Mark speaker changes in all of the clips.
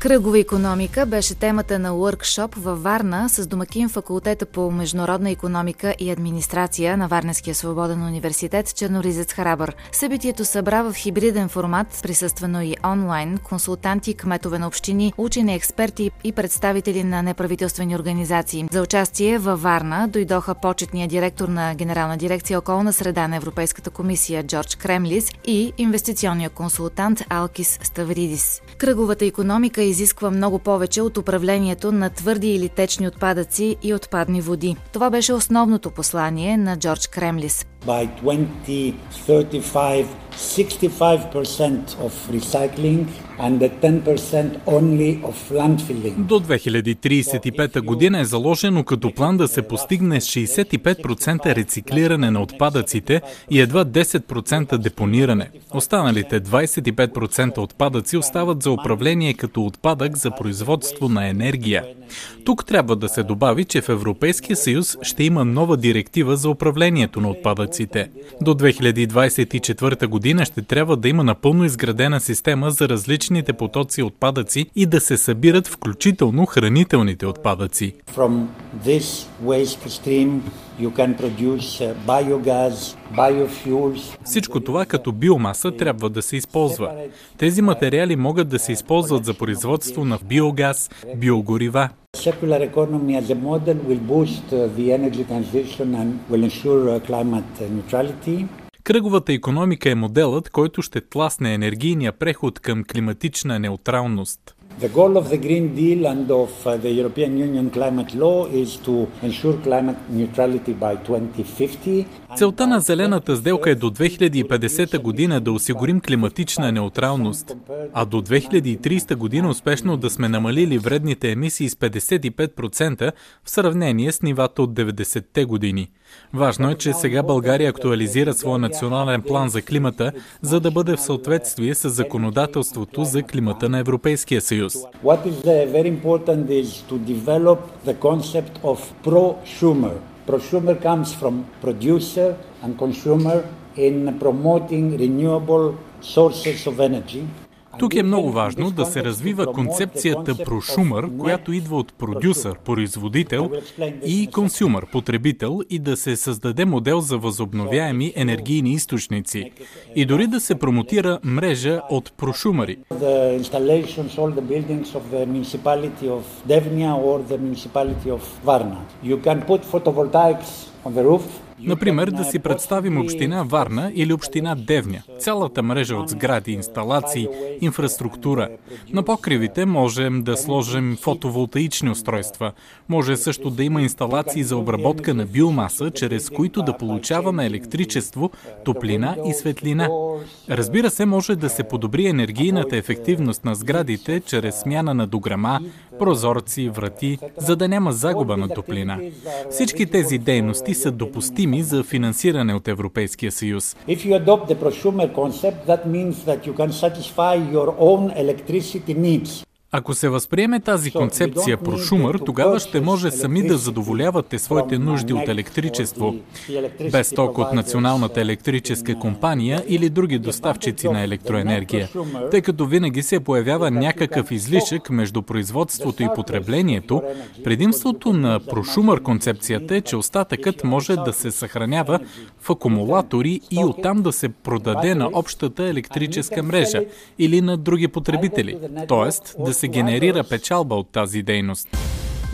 Speaker 1: Кръгова економика беше темата на уркшоп във Варна с домакин факултета по международна економика и администрация на Варненския свободен университет Черноризец Харабър. Събитието събра в хибриден формат, присъствено и онлайн, консултанти, кметове на общини, учени, експерти и представители на неправителствени организации. За участие във Варна дойдоха почетния директор на Генерална дирекция околна среда на Европейската комисия Джордж Кремлис и инвестиционния консултант Алкис Ставридис. Кръговата економика изисква много повече от управлението на твърди или течни отпадъци и отпадни води. Това беше основното послание на Джордж Кремлис.
Speaker 2: By 2035, 65% of recycling and the 10% only of landfilling.
Speaker 3: До 2035 година е заложено като план да се постигне с 65% рециклиране на отпадъците и едва 10% депониране. Останалите 25% отпадъци остават за управление като отпадък за производство на енергия. Тук трябва да се добави, че в Европейския съюз ще има нова директива за управлението на отпадъците. До 2024 година ще трябва да има напълно изградена система за различните потоци отпадъци и да се събират включително хранителните отпадъци.
Speaker 2: Produce uh.
Speaker 3: Всичко това като биомаса трябва да се използва. Тези материали могат да се използват за производство на биогаз, биогорива.
Speaker 2: Circular economy as a model will boost uh, the energy transition and will ensure uh, climate uh, neutrality.
Speaker 3: Кръговата економика е моделът, който ще тласне енергийния преход към климатична неутралност.
Speaker 2: The goal of the Green Deal and of uh, the European Union climate law is to ensure climate neutrality by 2050.
Speaker 3: Целта на зелената сделка е до 2050 година да осигурим климатична неутралност, а до 2030 година успешно да сме намалили вредните емисии с 55% в сравнение с нивата от 90-те години. Важно е, че сега България актуализира своя национален план за климата, за да бъде в съответствие с законодателството за климата на Европейския съюз.
Speaker 2: What is uh, very important is to develop the concept of prosumer. Prosumer comes from producer and consumer in promoting renewable sources of energy.
Speaker 3: Тук е много важно да се развива концепцията прошумър, която идва от продюсър, производител и консюмър, потребител и да се създаде модел за възобновяеми енергийни източници и дори да се промотира мрежа от
Speaker 2: photovoltaics on the roof.
Speaker 3: Например, да си представим община Варна или община Девня. Цялата мрежа от сгради, инсталации, инфраструктура. На покривите можем да сложим фотоволтаични устройства. Може също да има инсталации за обработка на биомаса, чрез които да получаваме електричество, топлина и светлина. Разбира се, може да се подобри енергийната ефективност на сградите чрез смяна на дограма, прозорци, врати, за да няма загуба на топлина. Всички тези дейности са допустими за финансиране от Европейския съюз.
Speaker 2: Concept, that means that you can satisfy your own electricity needs.
Speaker 3: Ако се възприеме тази концепция про Шумър, тогава ще може сами да задоволявате своите нужди от електричество, без ток от Националната електрическа компания или други доставчици на електроенергия, тъй като винаги се появява някакъв излишък между производството и потреблението. Предимството на прошумър концепцията е, че остатъкът може да се съхранява в акумулатори и оттам да се продаде на общата електрическа мрежа или на други потребители, т.е. да се генерира печалба от тази дейност.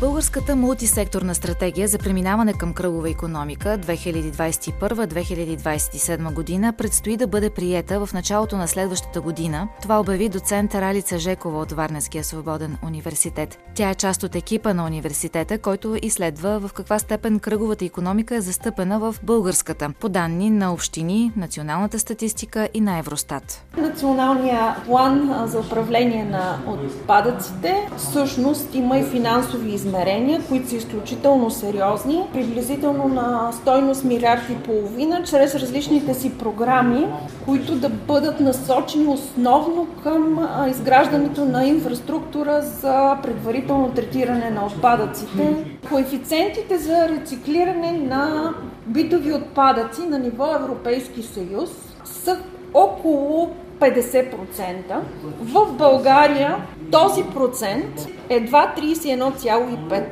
Speaker 1: Българската мултисекторна стратегия за преминаване към кръгова економика 2021-2027 година предстои да бъде приета в началото на следващата година. Това обяви доцент Ралица Жекова от Варненския свободен университет. Тя е част от екипа на университета, който изследва в каква степен кръговата економика е застъпена в българската, по данни на общини, националната статистика и на Евростат.
Speaker 4: Националния план за управление на отпадъците всъщност има и финансови
Speaker 5: измерения, които са изключително сериозни, приблизително на стойност милиард и половина, чрез различните си програми, които да бъдат насочени основно към изграждането на инфраструктура за предварително третиране на отпадъците. Коефициентите за рециклиране на битови отпадъци на ниво Европейски съюз са около 50%. В България този процент едва 31,5.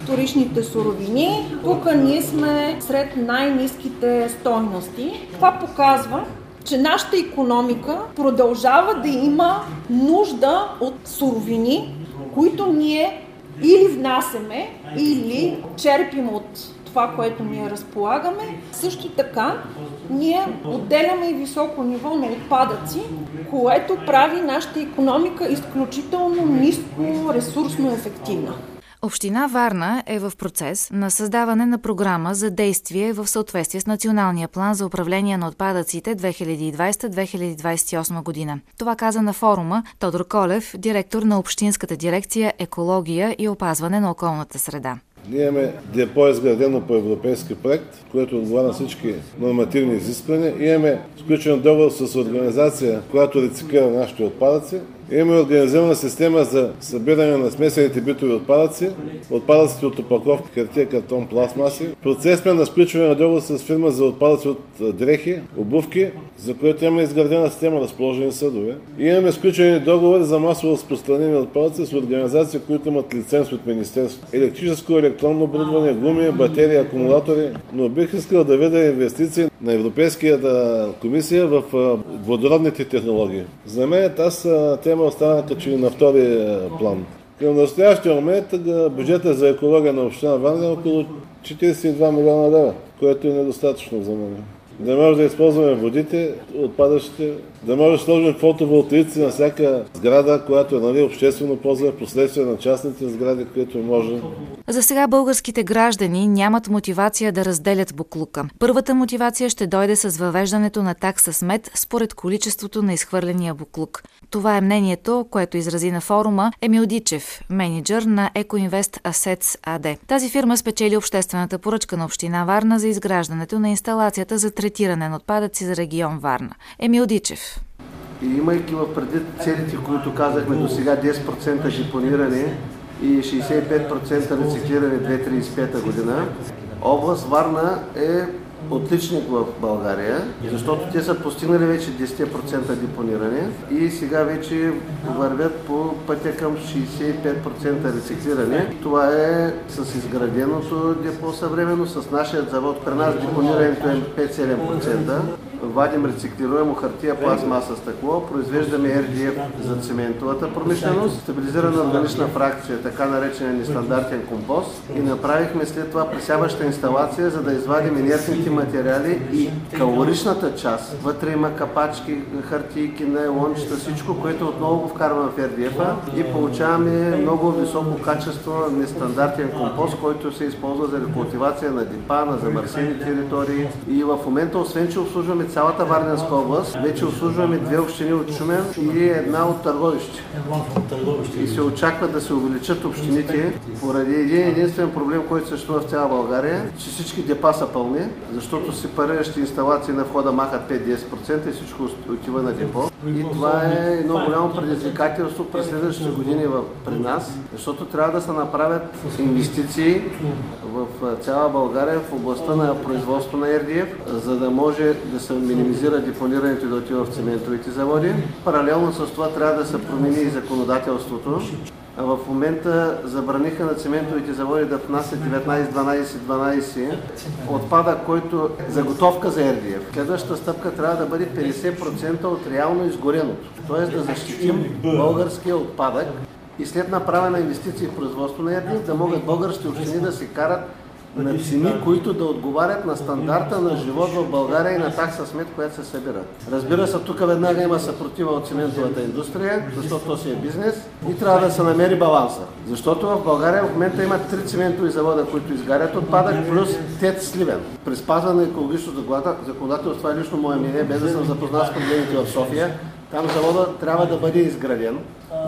Speaker 5: Вторичните суровини, тук ние сме сред най-низките стойности. Това показва, че нашата економика продължава да има нужда от суровини, които ние или внасяме, или черпим от това, което ние разполагаме. Също така, ние отделяме и високо ниво на отпадъци, което прави нашата економика изключително ниско ресурсно ефективна.
Speaker 1: Община Варна е в процес на създаване на програма за действие в съответствие с Националния план за управление на отпадъците 2020-2028 година. Това каза на форума Тодор Колев, директор на Общинската дирекция Екология и опазване на околната среда.
Speaker 4: Ние имаме депо изградено по европейски проект, което отговаря на всички нормативни изисквания. Имаме сключен договор с организация, която рециклира нашите отпадъци Имаме организирана система за събиране на смесените битови отпадъци, отпадъците от опаковки, хартия, картон, пластмаси. Процес сме на сключване на договор с фирма за отпадъци от дрехи, обувки, за което имаме изградена система разположени съдове. И имаме сключени договори за масово разпространение на отпадъци с организации, които имат лиценз от Министерство. Електрическо, електронно оборудване, гуми, батерии, акумулатори. Но бих искал да видя инвестиции на Европейската комисия в водородните технологии. За мен тази тема остана като на втори план. Към настоящия момент бюджета за екология на община Варна е около 42 милиона лева, което е недостатъчно за мен да може да използваме водите, отпадащите, да може да сложим фотоволтаици на всяка сграда, която е нали, обществено ползване, последствие на частните сгради, които може.
Speaker 1: За сега българските граждани нямат мотивация да разделят буклука. Първата мотивация ще дойде с въвеждането на такса смет според количеството на изхвърления буклук. Това е мнението, което изрази на форума Емил Дичев, менеджер на EcoInvest Assets AD. Тази фирма спечели обществената поръчка на община Варна за изграждането на инсталацията за третиране на отпадъци за регион Варна. Емил Дичев.
Speaker 6: И имайки в предвид целите, които казахме до сега 10% депониране и 65% рециклиране 2035 година, област Варна е отличник в България, защото те са постигнали вече 10% депониране и сега вече вървят по пътя към 65% рециклиране. Това е с изграденото депо съвременно, с нашия завод. При нас депонирането е 5-7% вадим рециклируемо хартия, пластмаса, стъкло, произвеждаме RDF за цементовата промишленост, стабилизирана органична фракция, така наречения нестандартен компост и направихме след това пресяваща инсталация, за да извадим инертните материали и калоричната част. Вътре има капачки, хартийки, нейлончета, всичко, което отново го вкарваме в RDF-а и получаваме много високо качество нестандартен компост, който се използва за рекултивация на дипа, на замърсени територии и в момента, освен че обслужваме цялата Варненска област. Вече обслужваме две общини от Шумен и една от Търговище. И се очаква да се увеличат общините поради един единствен проблем, който съществува в цяла България, че всички депа са пълни, защото сепариращи инсталации на входа махат 5-10% и всичко отива на депо. И това е едно голямо предизвикателство през следващите години при нас, защото трябва да се направят инвестиции в цяла България в областта на производство на РДФ, за да може да се минимизира депонирането и да отива в цементовите заводи. Паралелно с това трябва да се промени и законодателството. В момента забраниха на цементовите заводи да внасят 19-12-12 отпадък, който заготовка за РДФ. Следващата стъпка трябва да бъде 50% от реално изгореното. Тоест да защитим българския отпадък и след направена инвестиция в производство на РДФ да могат български общини да се карат на цени, които да отговарят на стандарта на живот в България и на такса смет, която се събира. Разбира се, тук веднага има съпротива от цементовата индустрия, защото то си е бизнес и трябва да се намери баланса. Защото в България в момента има три цементови завода, които изгарят отпадък, плюс ТЕЦ Сливен. При спазване на екологичното законодателство, това е лично мое мнение, без да съм запознат с проблемите в София, Там завода трябва да бъде изграден,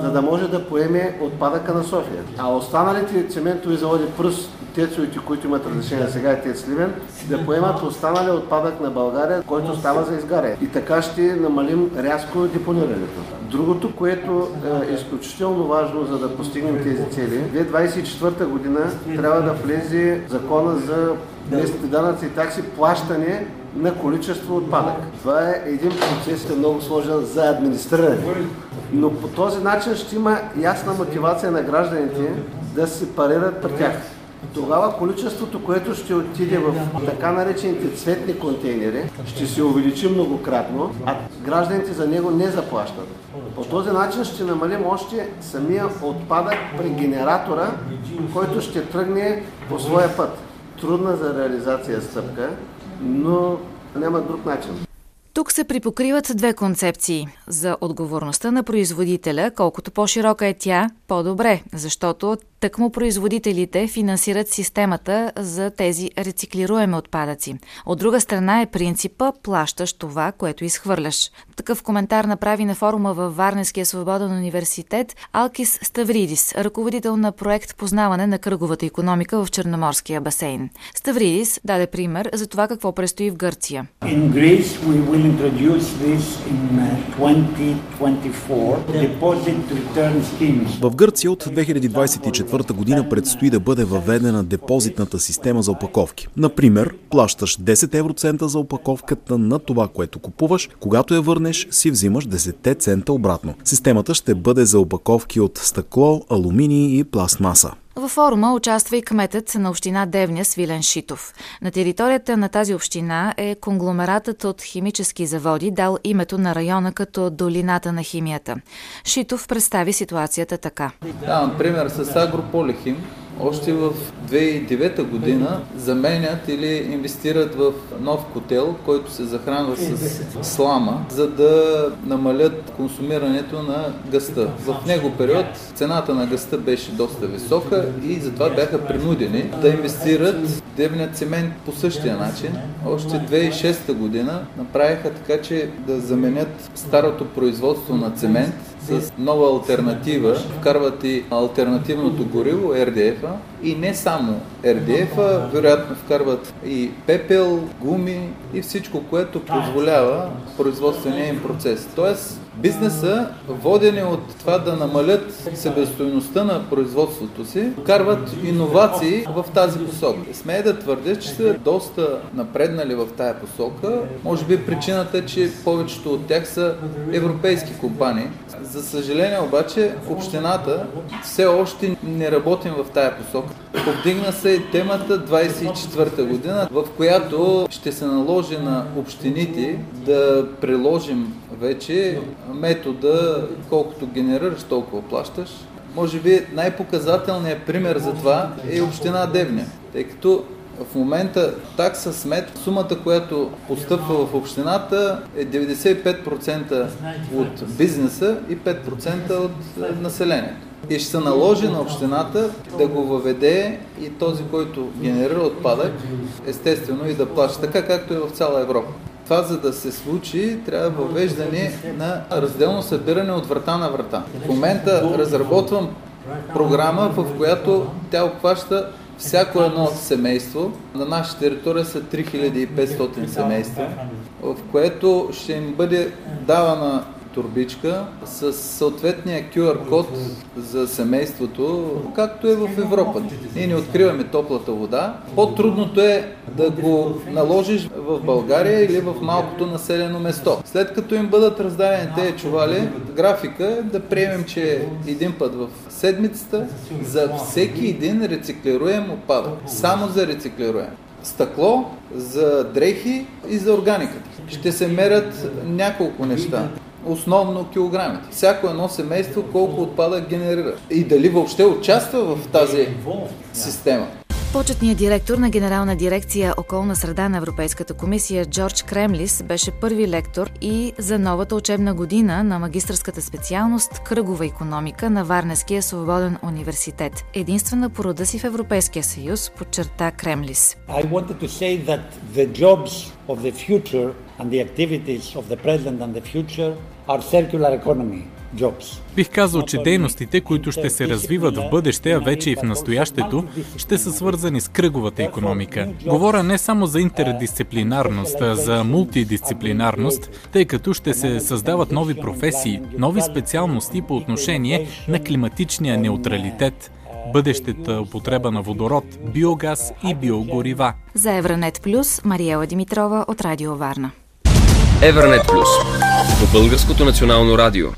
Speaker 6: за да може да поеме отпадъка на София. А останалите цементови заводи, плюс тецовете, които имат разрешение сега и тец Сливен, да поемат останалия отпадък на България, който става за изгаряне. И така ще намалим рязко депонирането. Другото, което е изключително важно, за да постигнем тези цели, 2024 година трябва да влезе закона за местните данъци и такси плащане на количество отпадък. Това е един процес, е много сложен за администриране. Но по този начин ще има ясна мотивация на гражданите да се парират при тях. Тогава количеството, което ще отиде в така наречените цветни контейнери, ще се увеличи многократно, а гражданите за него не заплащат. По този начин ще намалим още самия отпадък при генератора, който ще тръгне по своя път. Трудна за реализация стъпка, но няма друг начин.
Speaker 1: Тук се припокриват две концепции. За отговорността на производителя, колкото по-широка е тя, по-добре, защото Тъкмо производителите финансират системата за тези рециклируеми отпадъци. От друга страна е принципа плащаш това, което изхвърляш. Такъв коментар направи на форума във Варнеския свободен университет Алкис Ставридис, ръководител на проект Познаване на кръговата економика в Черноморския басейн. Ставридис даде пример за това какво предстои в Гърция.
Speaker 2: In Greece we will introduce this in 2024 deposit return schemes.
Speaker 7: В Гърция от 2024 2024 година предстои да бъде въведена депозитната система за опаковки. Например, плащаш 10 евроцента за опаковката на това, което купуваш, когато я върнеш, си взимаш 10 цента обратно. Системата ще бъде за опаковки от стъкло, алуминий и пластмаса.
Speaker 1: Във форума участва и кметът на община Девня Свилен Шитов. На територията на тази община е конгломератът от химически заводи, дал името на района като долината на химията. Шитов представи ситуацията така.
Speaker 8: Давам пример с Агрополихим, още в 2009 година заменят или инвестират в нов котел, който се захранва с слама, за да намалят консумирането на гъста. В него период цената на гъста беше доста висока и затова бяха принудени да инвестират дебния цемент по същия начин. Още 2006 година направиха така, че да заменят старото производство на цемент с нова альтернатива. Вкарват и альтернативното гориво, RDF-а. И не само RDF-а, вероятно вкарват и пепел, гуми и всичко, което позволява производствения им процес. Тоест, бизнеса, водени от това да намалят себестоеността на производството си, карват иновации в тази посока. Смея да твърдя, че са доста напреднали в тая посока. Може би причината е, че повечето от тях са европейски компании. За съжаление обаче, общината все още не работим в тая посока. Повдигна се темата 24 година, в която ще се наложи на общините да приложим вече метода колкото генерираш, толкова плащаш. Може би най-показателният пример за това е община Девня, тъй като в момента такса смет, сумата, която постъпва в общината е 95% от бизнеса и 5% от населението. И ще се наложи на общината да го въведе и този, който генерира отпадък, естествено и да плаща, така както е в цяла Европа. Това, за да се случи, трябва въвеждане на разделно събиране от врата на врата. В момента разработвам програма, в която тя обхваща всяко едно семейство. На наша територия са 3500 семейства, в което ще им бъде давана турбичка с съответния QR код за семейството, както е в Европа. Ние не откриваме топлата вода. По-трудното е да го наложиш в България или в малкото населено место. След като им бъдат раздадени тези чували, графика е да приемем, че един път в седмицата за всеки един рециклируем отпадък. Само за рециклируем стъкло, за дрехи и за органиката. Ще се мерят няколко неща основно килограмите. Всяко едно семейство колко отпадък генерира и дали въобще участва в тази система.
Speaker 1: Почетният директор на Генерална дирекция околна среда на Европейската комисия Джордж Кремлис беше първи лектор и за новата учебна година на магистрската специалност Кръгова економика на Варнеския свободен университет. Единствена по рода си в Европейския съюз, подчерта Кремлис.
Speaker 2: I wanted to say that the jobs of the future and the activities of the present and the future.
Speaker 3: Бих казал, че дейностите, които ще се развиват в бъдеще, а вече и в настоящето, ще са свързани с кръговата економика. Говоря не само за интердисциплинарност, а за мултидисциплинарност, тъй като ще се създават нови професии, нови специалности по отношение на климатичния неутралитет, бъдещата употреба на водород, биогаз и биогорива.
Speaker 1: За Евранет Плюс, Мариела Димитрова от Радио Варна.
Speaker 9: Евранет Плюс по Българското национално радио.